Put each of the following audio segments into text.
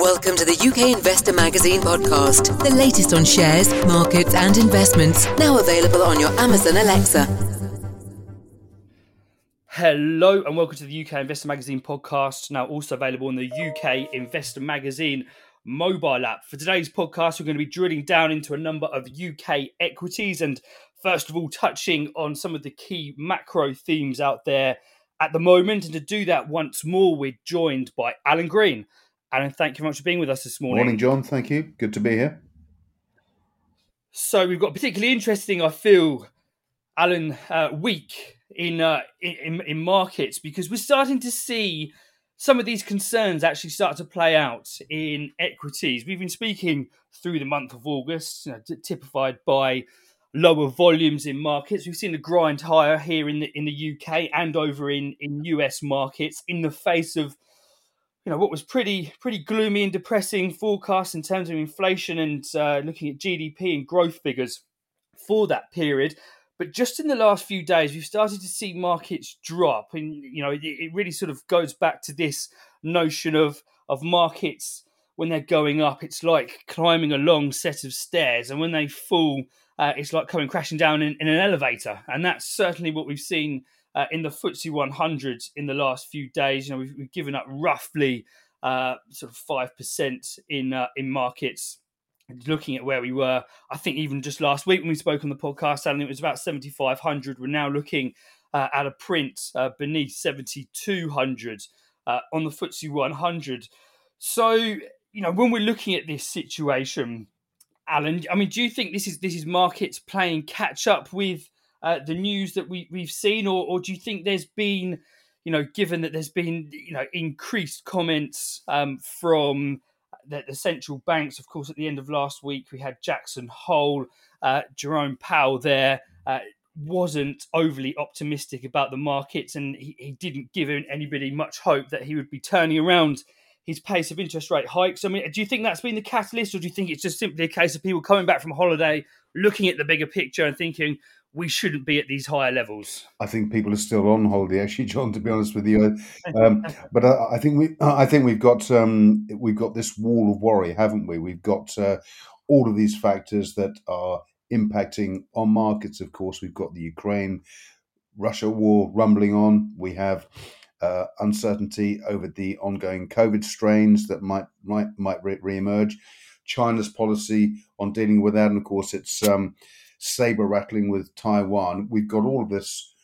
Welcome to the UK Investor Magazine podcast, the latest on shares, markets, and investments. Now available on your Amazon Alexa. Hello, and welcome to the UK Investor Magazine podcast. Now also available on the UK Investor Magazine mobile app. For today's podcast, we're going to be drilling down into a number of UK equities and first of all, touching on some of the key macro themes out there at the moment. And to do that once more, we're joined by Alan Green. Alan, thank you very much for being with us this morning. Morning, John. Thank you. Good to be here. So we've got particularly interesting, I feel, Alan, uh, week in, uh, in in markets because we're starting to see some of these concerns actually start to play out in equities. We've been speaking through the month of August, you know, typified by lower volumes in markets. We've seen a grind higher here in the in the UK and over in in US markets in the face of you know what was pretty pretty gloomy and depressing forecast in terms of inflation and uh, looking at GDP and growth figures for that period. But just in the last few days, we've started to see markets drop, and you know it, it really sort of goes back to this notion of of markets when they're going up, it's like climbing a long set of stairs, and when they fall, uh, it's like coming crashing down in, in, an elevator. And that's certainly what we've seen uh, in the FTSE 100s in the last few days. You know, we've, we've given up roughly uh, sort of five percent in uh, in markets. Looking at where we were, I think even just last week when we spoke on the podcast, Alan, it was about 7,500. We're now looking uh, at a print uh, beneath 7,200 uh, on the FTSE 100. So, you know, when we're looking at this situation, Alan, I mean, do you think this is this is markets playing catch up with uh, the news that we we've seen, or, or do you think there's been, you know, given that there's been you know increased comments um, from the, the, central banks? Of course, at the end of last week, we had Jackson Hole, uh, Jerome Powell there. Uh, wasn't overly optimistic about the markets and he, he didn't give anybody much hope that he would be turning around his pace of interest rate hikes. I mean, do you think that's been the catalyst, or do you think it's just simply a case of people coming back from holiday, looking at the bigger picture, and thinking, we shouldn't be at these higher levels. I think people are still on holiday, actually, John. To be honest with you, um, but I, I, think we, I think we've got um, we've got this wall of worry, haven't we? We've got uh, all of these factors that are impacting on markets. Of course, we've got the Ukraine Russia war rumbling on. We have uh, uncertainty over the ongoing COVID strains that might might might re- reemerge. China's policy on dealing with that, and of course, it's um, saber rattling with Taiwan. We've got all of this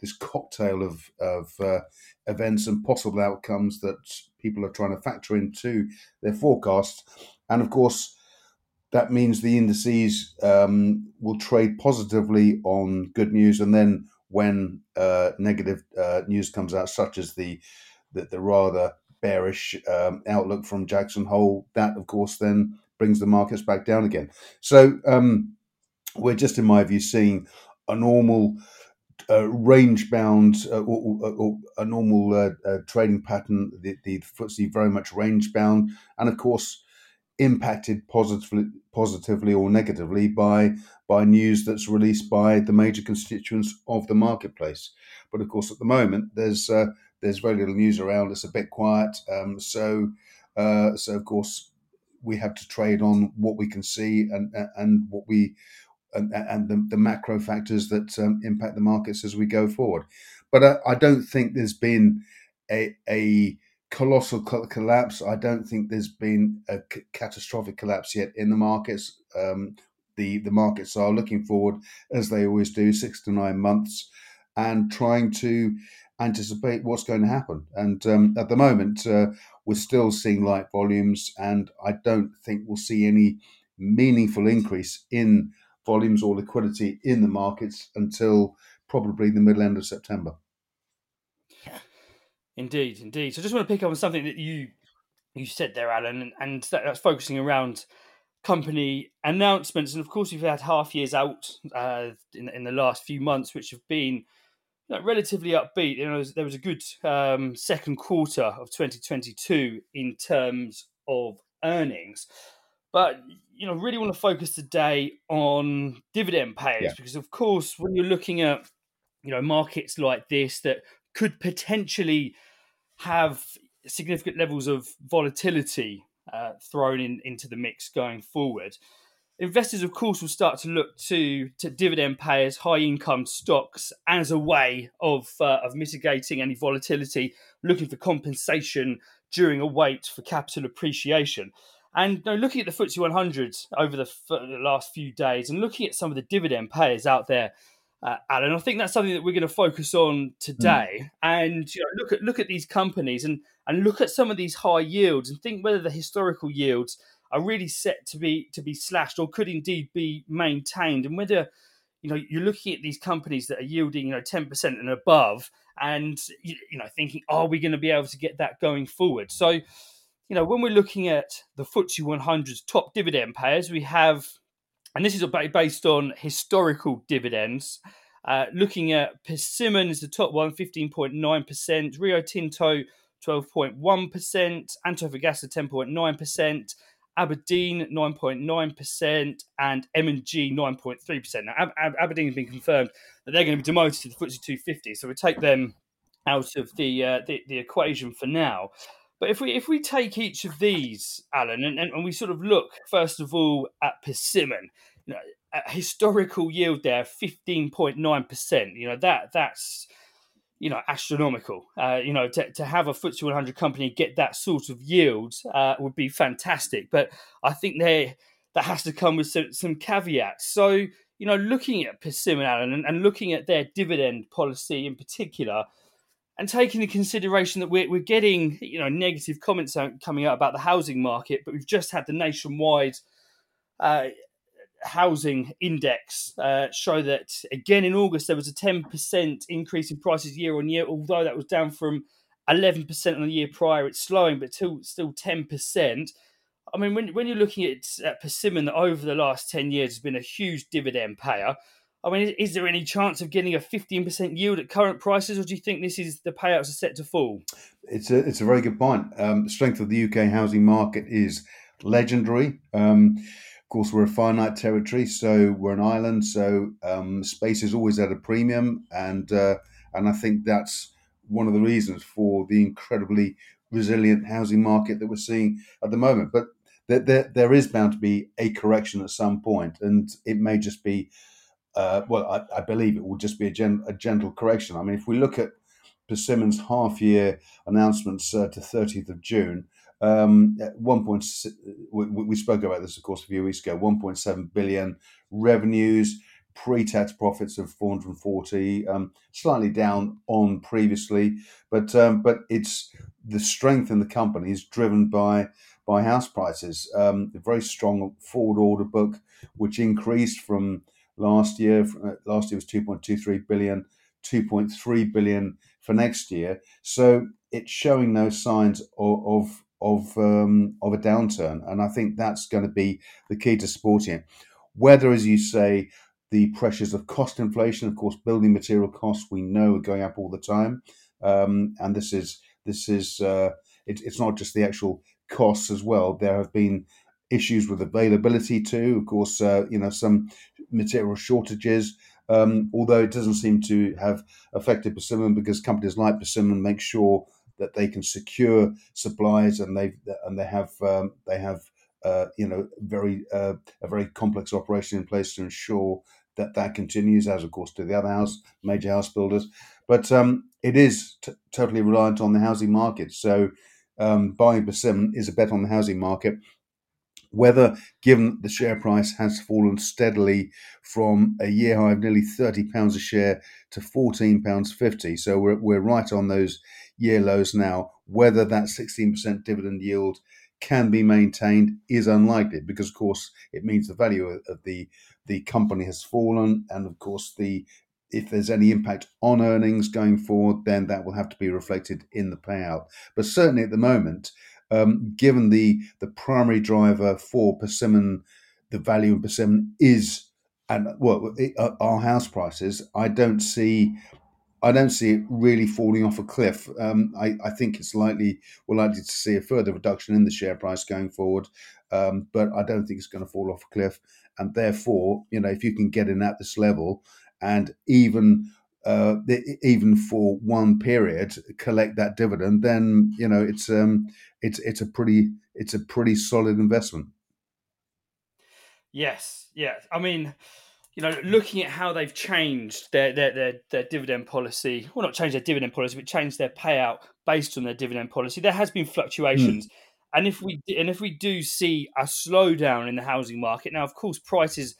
this cocktail of of uh, events and possible outcomes that people are trying to factor into their forecasts, and of course. That means the indices um, will trade positively on good news, and then when uh, negative uh, news comes out, such as the the, the rather bearish um, outlook from Jackson Hole, that of course then brings the markets back down again. So um, we're just, in my view, seeing a normal uh, range bound uh, or, or, or, a normal uh, uh, trading pattern. The, the FTSE very much range bound, and of course impacted positively, positively or negatively by by news that's released by the major constituents of the marketplace. But of course, at the moment, there's uh, there's very little news around. It's a bit quiet. Um, so uh, so of course, we have to trade on what we can see and and what we and, and the, the, macro factors that um, impact the markets as we go forward. But I, I don't think there's been a, a colossal collapse. I don't think there's been a c- catastrophic collapse yet in the markets. Um, the the markets are looking forward as they always do, six to nine months, and trying to anticipate what's going to happen. And um, at the moment, uh, we're still seeing light volumes, and I don't think we'll see any meaningful increase in volumes or liquidity in the markets until probably the middle end of September. Indeed, indeed. So I just want to pick up on something that you you said there, Alan, and, that's focusing around company announcements. And of course, we've had half years out uh, in in the last few months, which have been know, relatively upbeat. You know, there was, there was a good um, second quarter of 2022 in terms of earnings. But you know, really want to focus today on dividend payers yeah. because, of course, when you're looking at you know markets like this that could potentially have significant levels of volatility uh, thrown in, into the mix going forward. Investors, of course, will start to look to, to dividend payers, high income stocks as a way of, uh, of mitigating any volatility, looking for compensation during a wait for capital appreciation. And you know, looking at the FTSE 100 over the, the, last few days and looking at some of the dividend payers out there, uh, Alan, I think that's something that we're going to focus on today. Mm. And you know, look at look at these companies and and look at some of these high yields and think whether the historical yields are really set to be to be slashed or could indeed be maintained, and whether you know you're looking at these companies that are yielding you know 10% and above and you know thinking are we going to be able to get that going forward so you know when we're looking at the FTSE 100's top dividend payers we have and this is based on historical dividends uh, looking at Persimmon is the top one 15.9% Rio Tinto 12.1% Antofagasta 10.9% Aberdeen 9.9% and M&G 9.3%. Now, Ab- Ab- Aberdeen has been confirmed that they're going to be demoted to the FTSE 250, so we take them out of the, uh, the, the equation for now. But if we if we take each of these, Alan, and, and we sort of look first of all at Persimmon, you know, a historical yield there, fifteen point nine percent. You know that that's you know, astronomical. Uh, you know, to, to have a FTSE 100 company get that sort of yield uh, would be fantastic. But I think they that has to come with some, some caveats. So, you know, looking at Persimmon Alan and, and, looking at their dividend policy in particular, and taking into consideration that we're, we're getting, you know, negative comments out, coming out about the housing market, but we've just had the nationwide uh, housing index uh, show that again in August there was a 10% increase in prices year on year, although that was down from 11% on the year prior. It's slowing, but still, still 10%. I mean, when, when you're looking at, at Persimmon, that over the last 10 years has been a huge dividend payer. I mean, is, there any chance of getting a 15% yield at current prices, or do you think this is the payouts are set to fall? It's a, it's a very good point. Um, the strength of the UK housing market is legendary. Um, of course, we're a finite territory, so we're an island, so um, space is always at a premium, and uh, and I think that's one of the reasons for the incredibly resilient housing market that we're seeing at the moment. But there, there, there is bound to be a correction at some point, and it may just be, uh, well, I, I, believe it will just be a, gen, a gentle correction. I mean, if we look at Persimmon's half year announcements uh, to 30th of June, um, one point, we, we spoke about this, of course, a few weeks ago. 1.7 billion revenues, pre-tax profits of 440, um, slightly down on previously, but um, but it's the strength in the company is driven by by house prices. Um, a very strong forward order book, which increased from last year. Uh, last year was 2.23 billion, 2.3 billion for next year. So it's showing no signs of, of of um, of a downturn, and I think that's going to be the key to supporting it. Whether, as you say, the pressures of cost inflation, of course, building material costs we know are going up all the time, um, and this is this is uh, it, it's not just the actual costs as well. There have been issues with availability too. Of course, uh, you know some material shortages. Um, although it doesn't seem to have affected Persimmon because companies like Persimmon make sure that they can secure supplies and they and they have um, they have uh, you know very uh, a very complex operation in place to ensure that that continues, as of course do the other house major house builders. But um, it is t- totally reliant on the housing market. So um, buying Persimmon is a bet on the housing market whether, given the share price has fallen steadily from a year high of nearly thirty pounds a share to fourteen pounds fifty, so we're we're right on those year lows now. Whether that sixteen percent dividend yield can be maintained is unlikely because, of course, it means the value of the the company has fallen, and of course the if there's any impact on earnings going forward, then that will have to be reflected in the payout. But certainly at the moment, um, given the the primary driver for Persimmon, the value in Persimmon is and well uh, our house prices. I don't see. I don't see it really falling off a cliff. Um, I, I, think it's likely we're likely to see a further reduction in the share price going forward, um, but I don't think it's going to fall off a cliff. And therefore, you know, if you can get in at this level, and even uh, even for one period collect that dividend, then you know it's um, it's it's a pretty it's a pretty solid investment. Yes, yes. I mean, you know, looking at how they've changed their their their, their dividend policy, well, not changed their dividend policy, but changed their payout based on their dividend policy. There has been fluctuations, mm. and if we and if we do see a slowdown in the housing market, now of course prices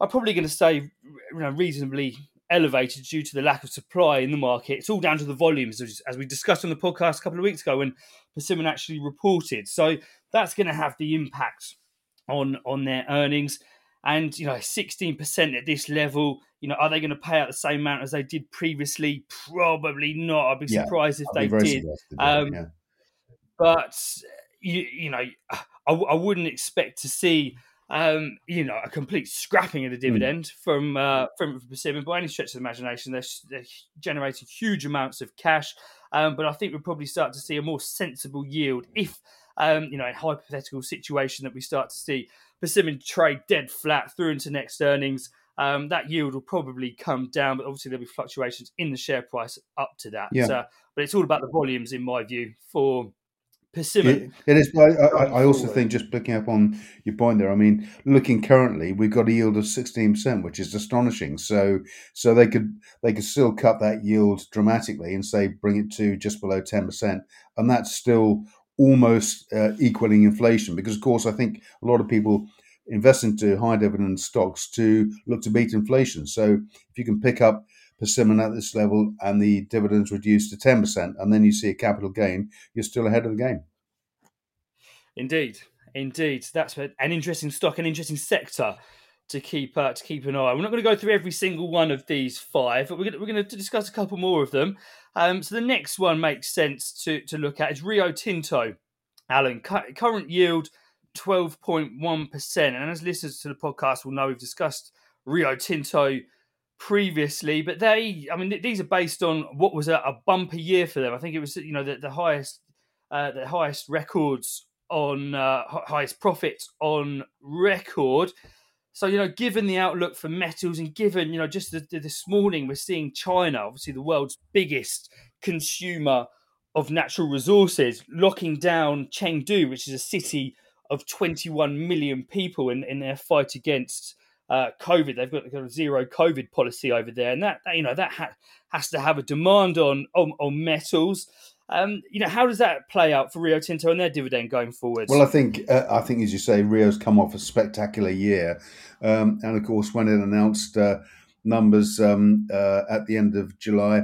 are probably going to stay, you know, reasonably elevated due to the lack of supply in the market. It's all down to the volumes, as we discussed on the podcast a couple of weeks ago when Persimmon actually reported. So that's going to have the impact on on their earnings. And you know, 16% at this level, you know, are they going to pay out the same amount as they did previously? Probably not. I'd be yeah, surprised if they did. Um, yeah. But you, you know, I, I wouldn't expect to see um, you know, a complete scrapping of the hmm. dividend mm. from uh, from Persimmon by any stretch of the imagination. They're, they're generating huge amounts of cash, um, but I think we'll probably start to see a more sensible yield if, um, you know, in hypothetical situation that we start to see Persimmon trade dead flat through into next earnings. Um, that yield will probably come down, but obviously there'll be fluctuations in the share price up to that. Yeah. Uh, but it's all about the volumes, in my view, for Persimmon. It, it is. I, I, I also think just picking up on your point there. I mean, looking currently, we've got a yield of sixteen percent, which is astonishing. So, so they could they could still cut that yield dramatically and say bring it to just below ten percent, and that's still almost uh, equaling inflation. Because of course, I think a lot of people invest into high dividend stocks to look to beat inflation. So, if you can pick up persimmon at this level and the dividends reduced to 10%, and then you see a capital gain, you're still ahead of the game. Indeed, indeed. That's an interesting stock, an interesting sector to keep uh, to keep an eye. We're not going to go through every single one of these five, but we're going to, we're going to discuss a couple more of them. Um, so the next one makes sense to, to look at is Rio Tinto. Alan, current yield 12.1%. And as listeners to the podcast will know, we've discussed Rio Tinto previously, but they, I mean, these are based on what was a, a bumper year for them. I think it was, you know, the, the highest, uh, the highest records on uh, highest profits on record. So you know, given the outlook for metals, and given you know, just the, the, this morning we're seeing China, obviously the world's biggest consumer of natural resources, locking down Chengdu, which is a city of 21 million people in, in their fight against uh, COVID. They've got, a zero COVID policy over there, and that, that you know that ha- has to have a demand on on, on metals. Um, you know, how does that play out for Rio Tinto and their dividend going forward? Well, I think uh, I think as you say, Rio's come off a spectacular year, um, and of course, when it announced uh, numbers um, uh, at the end of July,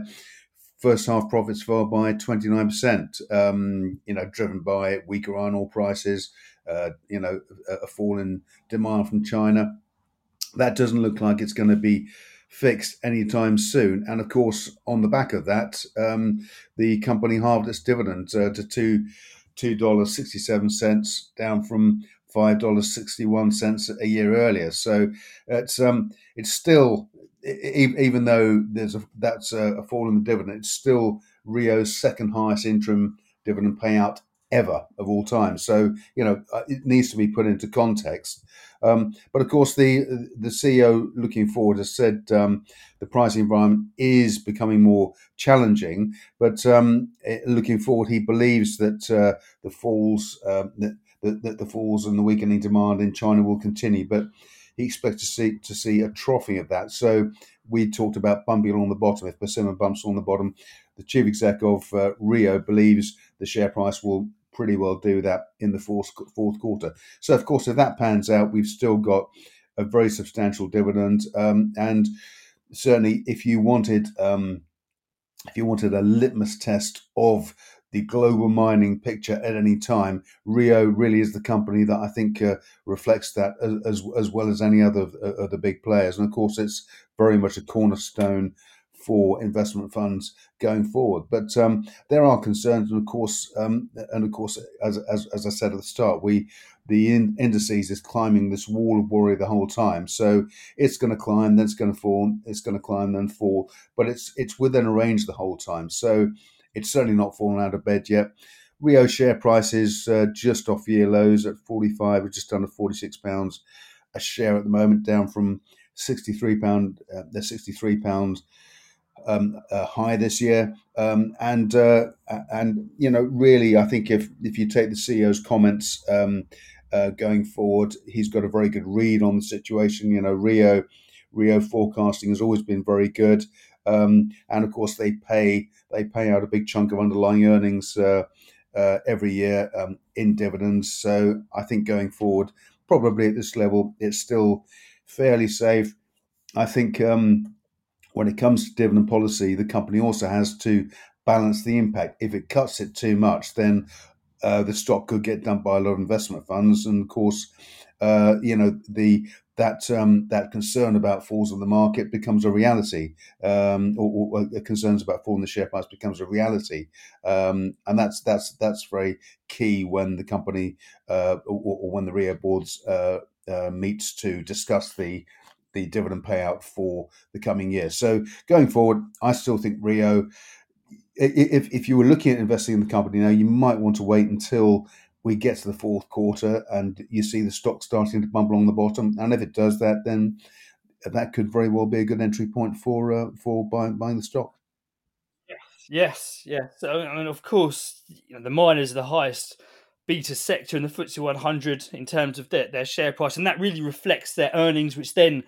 first half profits fell by twenty nine percent. Um, you know, driven by weaker iron ore prices. Uh, you know, a fall in demand from China that doesn't look like it's going to be fixed anytime soon. And of course, on the back of that, um, the company halved its dividend uh, to two two dollars sixty seven cents, down from five dollars sixty one cents a year earlier. So it's um, it's still even though there's a that's a, fall in the dividend, it's still Rio's second highest interim dividend payout ever of all time. So you know uh, it needs to be put into context. Um, but of course, the the CEO looking forward has said um, the pricing environment is becoming more challenging. But um, eh, looking forward, he believes that uh, the falls uh, that, that the falls and the weakening demand in China will continue. But he expects to see to see a troughing of that. So we talked about bumping along the bottom. If Persimmon bumps along the bottom, the chief exec of uh, Rio believes the share price will pretty well do that in the fourth fourth quarter. So of course, if that pans out, we've still got a very substantial dividend, um, and certainly if you wanted um, if you wanted a litmus test of the global mining picture at any time, Rio really is the company that I think uh, reflects that as, as well as any other of the big players. And of course, it's very much a cornerstone for investment funds going forward. But um, there are concerns, and of course, um, and of course, as, as, as I said at the start, we the in, indices is climbing this wall of worry the whole time. So it's going to climb, then it's going to fall, it's going to climb, then fall, but it's it's within a range the whole time. So it's certainly not fallen out of bed yet. Rio share price is uh, just off year lows at 45 just under 46 pounds a share at the moment, down from 63 pound. Uh, they're 63 pounds um, uh, high this year. Um, and uh, and you know, really, I think if if you take the CEO's comments um, uh, going forward, he's got a very good read on the situation. You know, Rio Rio forecasting has always been very good, um, and of course they pay they pay out a big chunk of underlying earnings. Uh, uh, every year um, in dividends. So I think going forward, probably at this level, it's still fairly safe. I think um, when it comes to dividend policy, the company also has to balance the impact. If it cuts it too much, then uh, the stock could get dumped by a lot of investment funds, and of course, uh, you know the that um, that concern about falls in the market becomes a reality, um, or, or, concerns about falling the share price becomes a reality, um, and that's that's that's very key when the company uh, or, or, when the Rio boards uh, uh, meets to discuss the the dividend payout for the coming year. So going forward, I still think Rio. If if you were looking at investing in the company now, you might want to wait until we get to the fourth quarter and you see the stock starting to bump along the bottom. And if it does that, then that could very well be a good entry point for uh, for buying buying the stock. Yes, yes, yes. So, I mean, of course, you know, the miners are the highest beta sector in the FTSE 100 in terms of their, their share price, and that really reflects their earnings, which then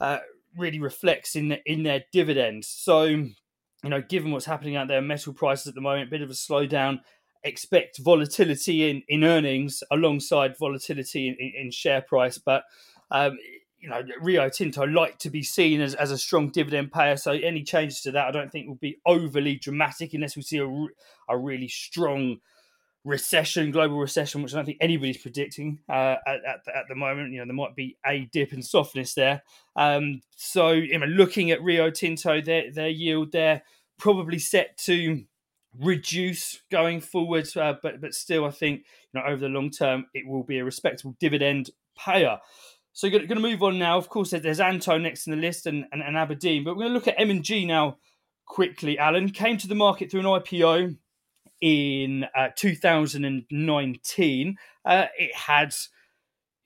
uh, really reflects in the, in their dividends. So, you know, given what's happening out there, metal prices at the moment, a bit of a slowdown expect volatility in, in earnings alongside volatility in, in, in share price. But um, you know, Rio Tinto like to be seen as, as a strong dividend payer. So any changes to that, I don't think will be overly dramatic unless we see a, a really strong recession, global recession, which I don't think anybody's predicting uh, at, at, at, the moment. You know, there might be a dip in softness there. Um, so, you know, looking at Rio Tinto, their their yield there probably set to reduce going forward, uh, but but still, I think you know over the long term it will be a respectable dividend payer. So going to move on now. Of course, there's Anto next in the list and, and, and Aberdeen, but we're going to look at M and G now quickly. Alan came to the market through an IPO in uh, 2019. Uh, it had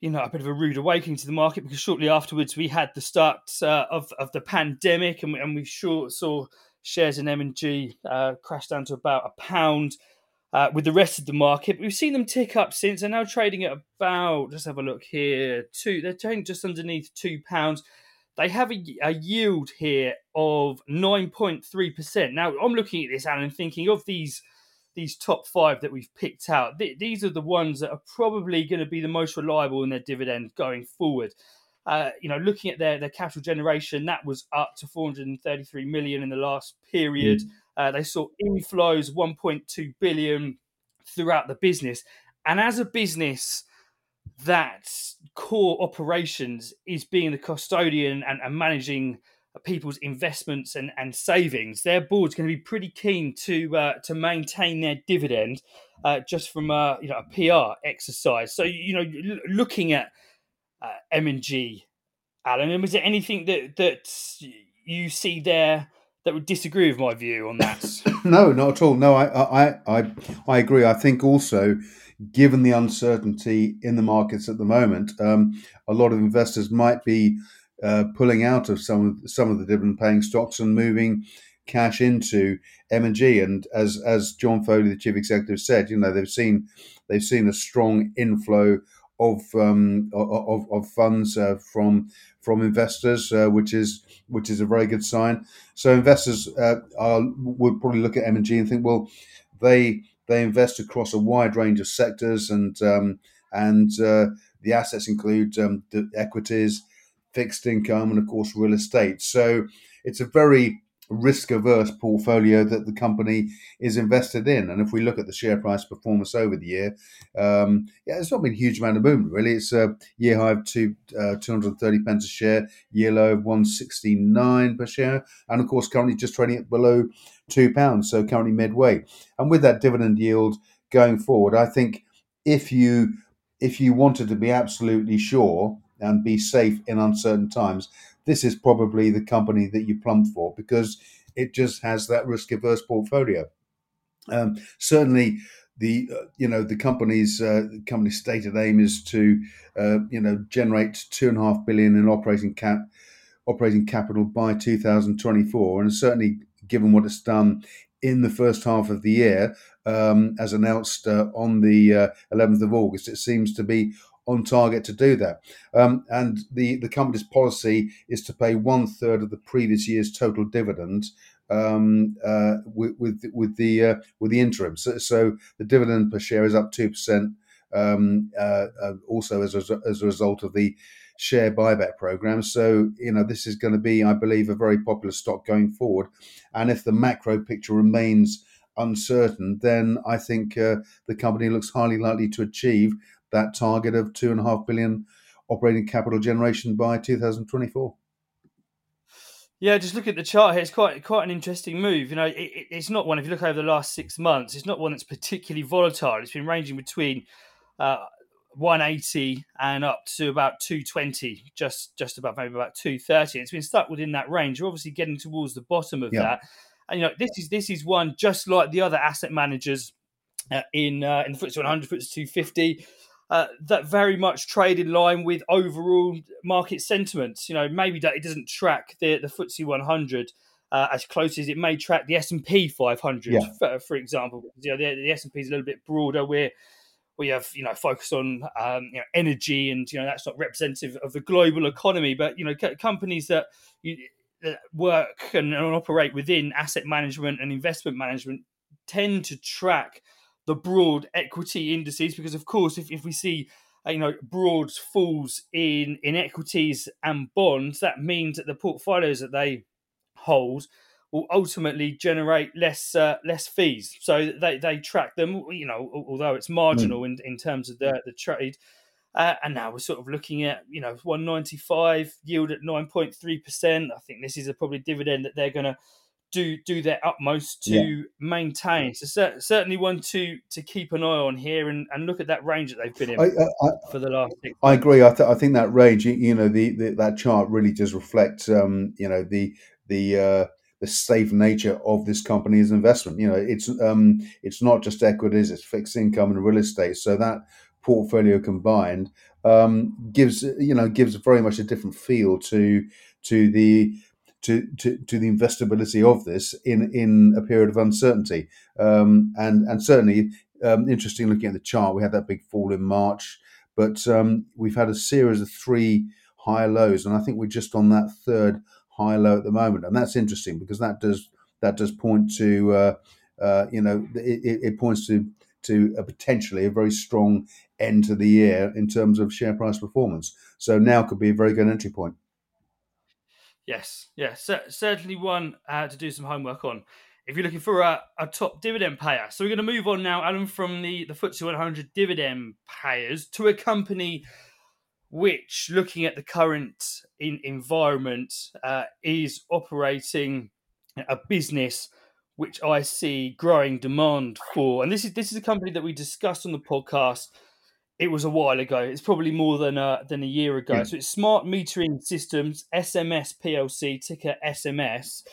you know, a bit of a rude awakening to the market because shortly afterwards we had the start uh, of of the pandemic, and, and we sure saw shares in M&G uh, crashed down to about a pound uh, with the rest of the market. We've seen them tick up since. They're now trading at about, let's have a look here, two. They're trading just underneath two pounds. They have a, a yield here of 9.3%. Now, I'm looking at this, Alan, thinking of these these top five that we've picked out. Th- these are the ones that are probably going to be the most reliable in their dividend going forward. Uh, you know, looking at their their capital generation, that was up to 433 million in the last period. Mm. Uh, they saw inflows 1.2 billion throughout the business, and as a business that core operations is being the custodian and, and managing people's investments and, and savings, their board's going to be pretty keen to uh, to maintain their dividend uh, just from a you know a PR exercise. So you know, looking at uh, M&G, Alan? And was there anything that that you see there that would disagree with my view on that? no, not at all. No, I, I, I, I agree. I think also, given the uncertainty in the markets at the moment, um, a lot of investors might be uh, pulling out of some of some of the dividend-paying stocks and moving cash into M and G. And as as John Foley, the chief executive, said, you know they've seen they've seen a strong inflow of um, of, of, funds uh, from from investors, uh, which is which is a very good sign. So investors uh, are, would probably look at M and G and think, well, they they invest across a wide range of sectors, and um, and uh, the assets include um, the equities, fixed income, and of course real estate. So it's a very risk averse portfolio that the company is invested in. And if we look at the share price performance over the year, um, yeah, it's not been a huge amount of movement really. It's a year high of two, uh, 230 pence a share, year low of 169 per share. And of course, currently just trading at below two pounds, so currently midway. And with that dividend yield going forward, I think if you if you wanted to be absolutely sure and be safe in uncertain times, this is probably the company that you plump for because it just has that risk averse portfolio. Um, certainly, the uh, you know the company's uh, stated aim is to uh, you know generate two and a half billion in operating cap operating capital by 2024, and certainly given what it's done in the first half of the year, um, as announced uh, on the uh, 11th of August, it seems to be on target to do that. Um, and the, the company's policy is to pay one third of the previous year's total dividend um, uh, with, with, with the uh, with the interim. So, so, the dividend per share is up two percent. Um, uh, uh, also as a, as a result of the share buyback program. So, you know, this is going to be, I believe, a very popular stock going forward. And if the macro picture remains uncertain, then I think uh, the company looks highly likely to achieve that target of two and a half billion operating capital generation by 2024. Yeah, just look at the chart here. It's quite quite an interesting move. You know, it, it's not one. If you look over the last six months, it's not one that's particularly volatile. It's been ranging between uh, 180 and up to about 220, just just about maybe about 230. It's been stuck within that range. We're obviously getting towards the bottom of yeah. that. And you know, this is this is one just like the other asset managers uh, in uh, in the FTSE 100, FTSE 250. Uh, that very much trade in line with overall market sentiment. You know, maybe that it doesn't track the the FTSE 100 uh, as close as it may track the S and P 500, yeah. for, for, example. You know, the, the S and P is a little bit broader. We're we have you know focus on um, you know, energy and you know that's not representative of the global economy but you know c- companies that, you, that work and, and, operate within asset management and investment management tend to track the broad equity indices because of course if, if we see uh, you know broad falls in in equities and bonds that means that the portfolios that they hold will ultimately generate less uh, less fees. So they, they track them, you know, although it's marginal mm. in, in terms of the, the trade. Uh, and now we're sort of looking at, you know, 195 yield at 9.3%. I think this is a probably dividend that they're going to do do their utmost to yeah. maintain. So cer- certainly one to to keep an eye on here and, and look at that range that they've been in I, I, for the last. I agree. I, th- I think that range, you, you know, the, the, that chart really does reflect, um, you know, the the uh, the safe nature of this company's investment. You know, it's um, it's not just equities; it's fixed income and real estate. So that portfolio combined um, gives you know gives very much a different feel to to the to, to, to the investability of this in in a period of uncertainty. Um, and and certainly um, interesting looking at the chart. We had that big fall in March, but um, we've had a series of three high lows, and I think we're just on that third high low at the moment, and that's interesting because that does that does point to uh, uh, you know it, it, points to to a potentially a very strong end to the year in terms of share price performance. So now could be a very good entry point. Yes, yes, certainly one uh, to do some homework on. If you're looking for a, a, top dividend payer, so we're going to move on now, Alan, from the the FTSE 100 dividend payers to a company which, looking at the current in environment, uh, is operating a business which I see growing demand for. And this is this is a company that we discussed on the podcast. It was a while ago. It's probably more than a, than a year ago. Yeah. So it's Smart Metering Systems, SMS PLC, ticker SMS.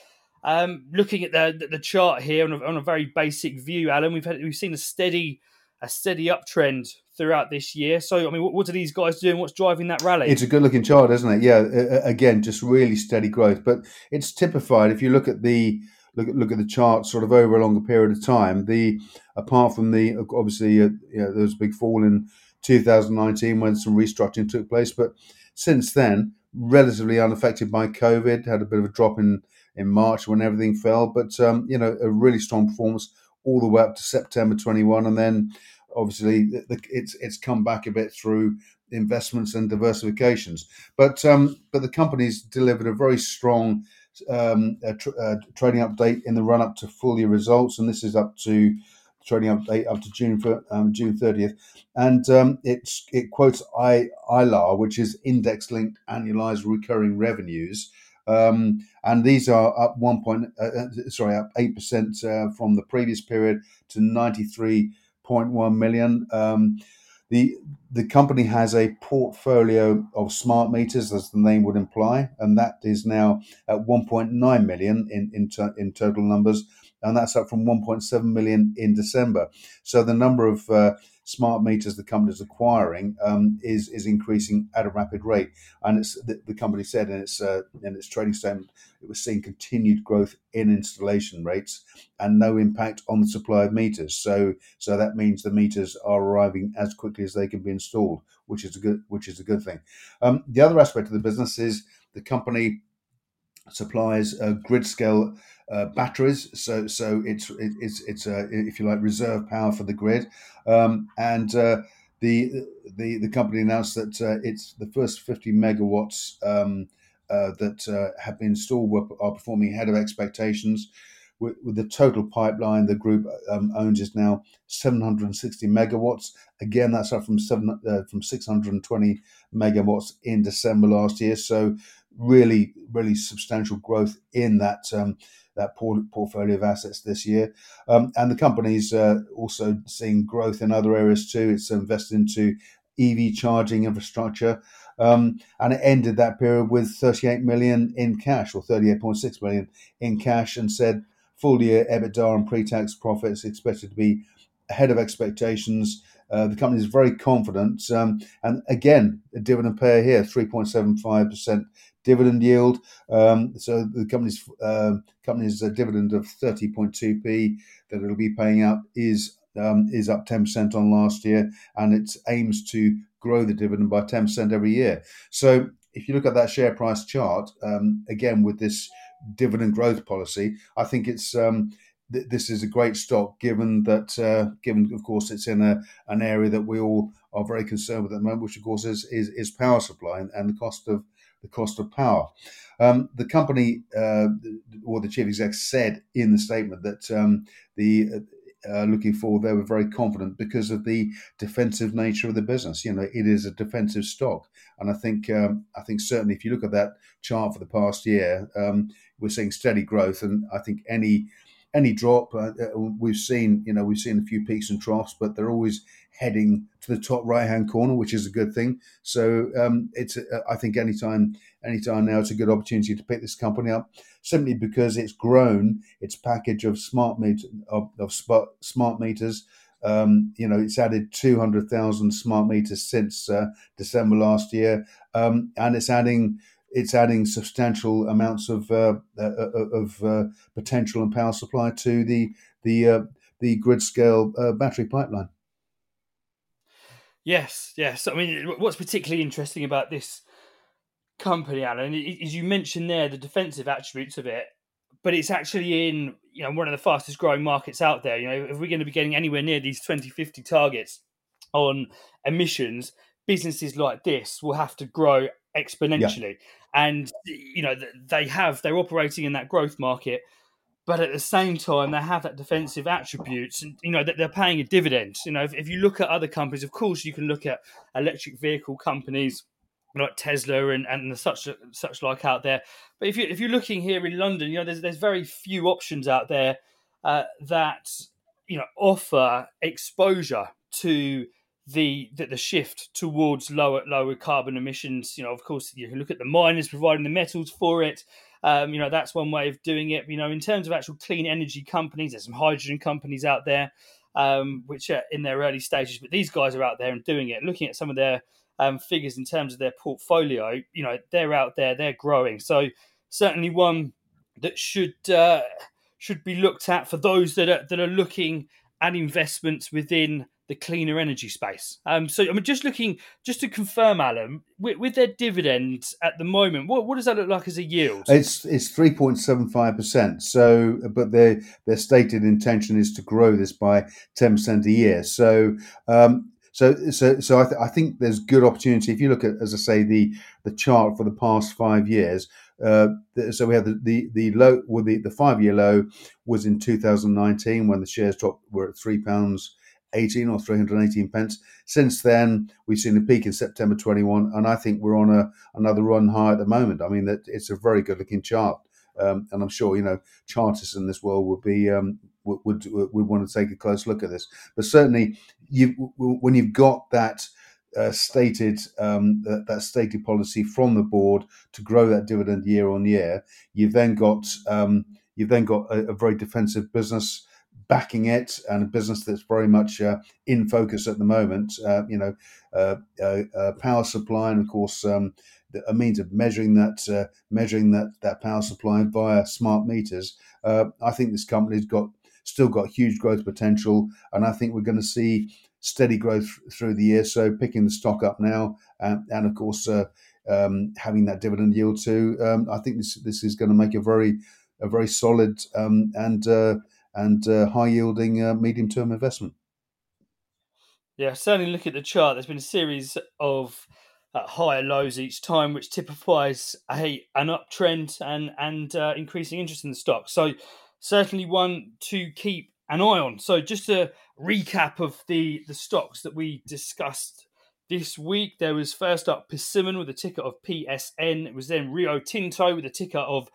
Um, looking at the the chart here on a, on a very basic view, Alan, we've had we've seen a steady a steady uptrend throughout this year. So, I mean, what, what are these guys doing? What's driving that rally? It's a good looking chart, isn't it? Yeah, again, just really steady growth. But it's typified if you look at the look at look at the chart sort of over a longer period of time. The apart from the obviously uh, you know, there was a big fall in 2019 when some restructuring took place, but since then, relatively unaffected by COVID. Had a bit of a drop in in March when everything fell, but um, you know a really strong performance all the way up to September 21, and then obviously it's it's come back a bit through investments and diversifications. But um, but the company's delivered a very strong um, tr- trading update in the run up to full year results, and this is up to trading update up to June for um, June 30th, and um, it's it quotes I ILAR, which is index linked annualized recurring revenues. Um, and these are up one point, uh, uh sorry, up eight percent uh, from the previous period to ninety three point one million. Um, the the company has a portfolio of smart meters, as the name would imply, and that is now at 1.9 million in in, to, in total numbers, and that's up from 1.7 million in December. So the number of uh, smart meters the company is acquiring um, is is increasing at a rapid rate. And it's the, the company said in its uh, in its trading statement it was seeing continued growth in installation rates and no impact on the supply of meters. So so that means the meters are arriving as quickly as they can be installed, which is a good which is a good thing. Um, the other aspect of the business is the company supplies uh, grid scale uh, batteries. So so it's it, it's it's uh, if you like reserve power for the grid, um, and uh, the the the company announced that uh, it's the first 50 megawatts um, uh, that have been installed were, are performing ahead of expectations. With, with the total pipeline the group um, owns is now 760 megawatts. Again, that's up from seven from 620 megawatts in December last year. So really, really substantial growth in that um, that portfolio of assets this year. Um, and the company's uh, also seeing growth in other areas too. It's invested into EV charging infrastructure. Um, and it ended that period with 38 million in cash or 38.6 million in cash and said full year EBITDA and pre tax profits expected to be ahead of expectations. Uh, the company is very confident. Um, and again, a dividend payer here, 3.75% dividend yield. Um, so the company's uh, company's dividend of 30.2p that it'll be paying out is um, is up 10% on last year, and it aims to grow the dividend by 10% every year. So if you look at that share price chart, um, again with this dividend growth policy, I think it's um, th- this is a great stock given that uh, given of course it's in a an area that we all are very concerned with at the moment, which of course is is, is power supply and, and the cost of the cost of power. Um, the company uh, or the chief exec said in the statement that um, the uh, looking forward, they were very confident because of the defensive nature of the business. You know, it is a defensive stock, and I think um, I think certainly if you look at that chart for the past year, um, we're seeing steady growth, and I think any any drop uh, uh we've seen, you know, we've seen a few peaks and troughs, but they're always heading to the top right hand corner, which is a good thing. So um, it's uh, I think anytime anytime now it's a good opportunity to pick this company up simply because it's grown its package of smart meter of, of smart meters. Um, you know, it's added 200,000 smart meters since uh, December last year, um, and it's adding it's adding substantial amounts of uh, uh, uh of uh, potential and power supply to the the uh, the grid scale battery pipeline. Yes, yes. I mean, what's particularly interesting about this company, Alan, is you mentioned there the defensive attributes of it, but it's actually in you know one of the fastest growing markets out there. You know, if we're going to be getting anywhere near these 2050 targets on emissions, businesses like this will have to grow exponentially. Yeah. And you know, they have they're operating in that growth market but at the same time they have that defensive attributes and you know that they're paying a dividend. You know if, if, you look at other companies of course you can look at electric vehicle companies like tesla and, and such such like out there. But if you if you're looking here in london you know there's there's very few options out there uh, that you know offer exposure to the, the the shift towards lower lower carbon emissions you know of course you can look at the miners providing the metals for it um, you know, that's one way of doing it. You know, in terms of actual clean energy companies, there's some hydrogen companies out there um, which are in their early stages, but these guys are out there and doing it. Looking at some of their um, figures in terms of their portfolio, you know, they're out there, they're growing. So certainly one that should uh, should be looked at for those that are that are looking at investments within the cleaner energy space. Um, so I mean, just looking, just to confirm, Alan, with, with, their dividends at the moment, what, what does that look like as a yield? It's it's three point seven five percent. So, but their their stated intention is to grow this by ten percent a year. So. Um, so, so, so I, th- I, think there's good opportunity. If you look at, as I say, the the chart for the past five years, uh, so we have the, the, the low, well, the, the five year low was in 2019 when the shares dropped were at three pounds 18 or 318 pence. Since then, we've seen a peak in September 21, and I think we're on a another run high at the moment. I mean, that it's a very good looking chart, um, and I'm sure you know chartists in this world would be um, would, would, would want to take a close look at this. But certainly, you when you've got that. Uh, stated um, that, that, stated policy from the board to grow that dividend year on year. You've then got um, you've then got a, a very defensive business backing it and a business that's very much uh, in focus at the moment. Uh, you know, uh, uh, uh power supply, and of course, um, a means of measuring that uh, measuring that that power supply via smart meters. I think this company's got still got huge growth potential, and I think we're going to see steady growth through the year. So picking the stock up now, and, and of course. Um, having that dividend yield too, um, I think this this is going to make a very a very solid um, and and uh, high yielding uh, medium term investment. Yeah, certainly look at the chart. There's been a series of uh, higher lows each time, which typifies a an uptrend and and uh, increasing interest in the stock. So certainly one to keep an eye on. So just a recap of the the stocks that we discussed this week. There was first up Persimmon with a ticker of PSN. It was then Rio Tinto with a ticker of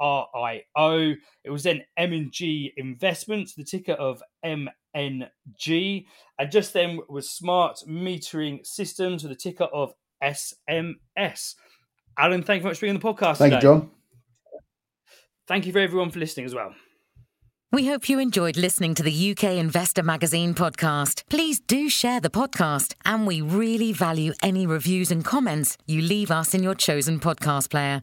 RIO. It was then M&G Investments, the ticker of MNG. And just then was Smart Metering Systems with a ticker of SMS. Alan, thank you very much for being on the podcast Thank today. you, John. Thank you for everyone for listening as well. We hope you enjoyed listening to the UK Investor Magazine podcast. Please do share the podcast, and we really value any reviews and comments you leave us in your chosen podcast player.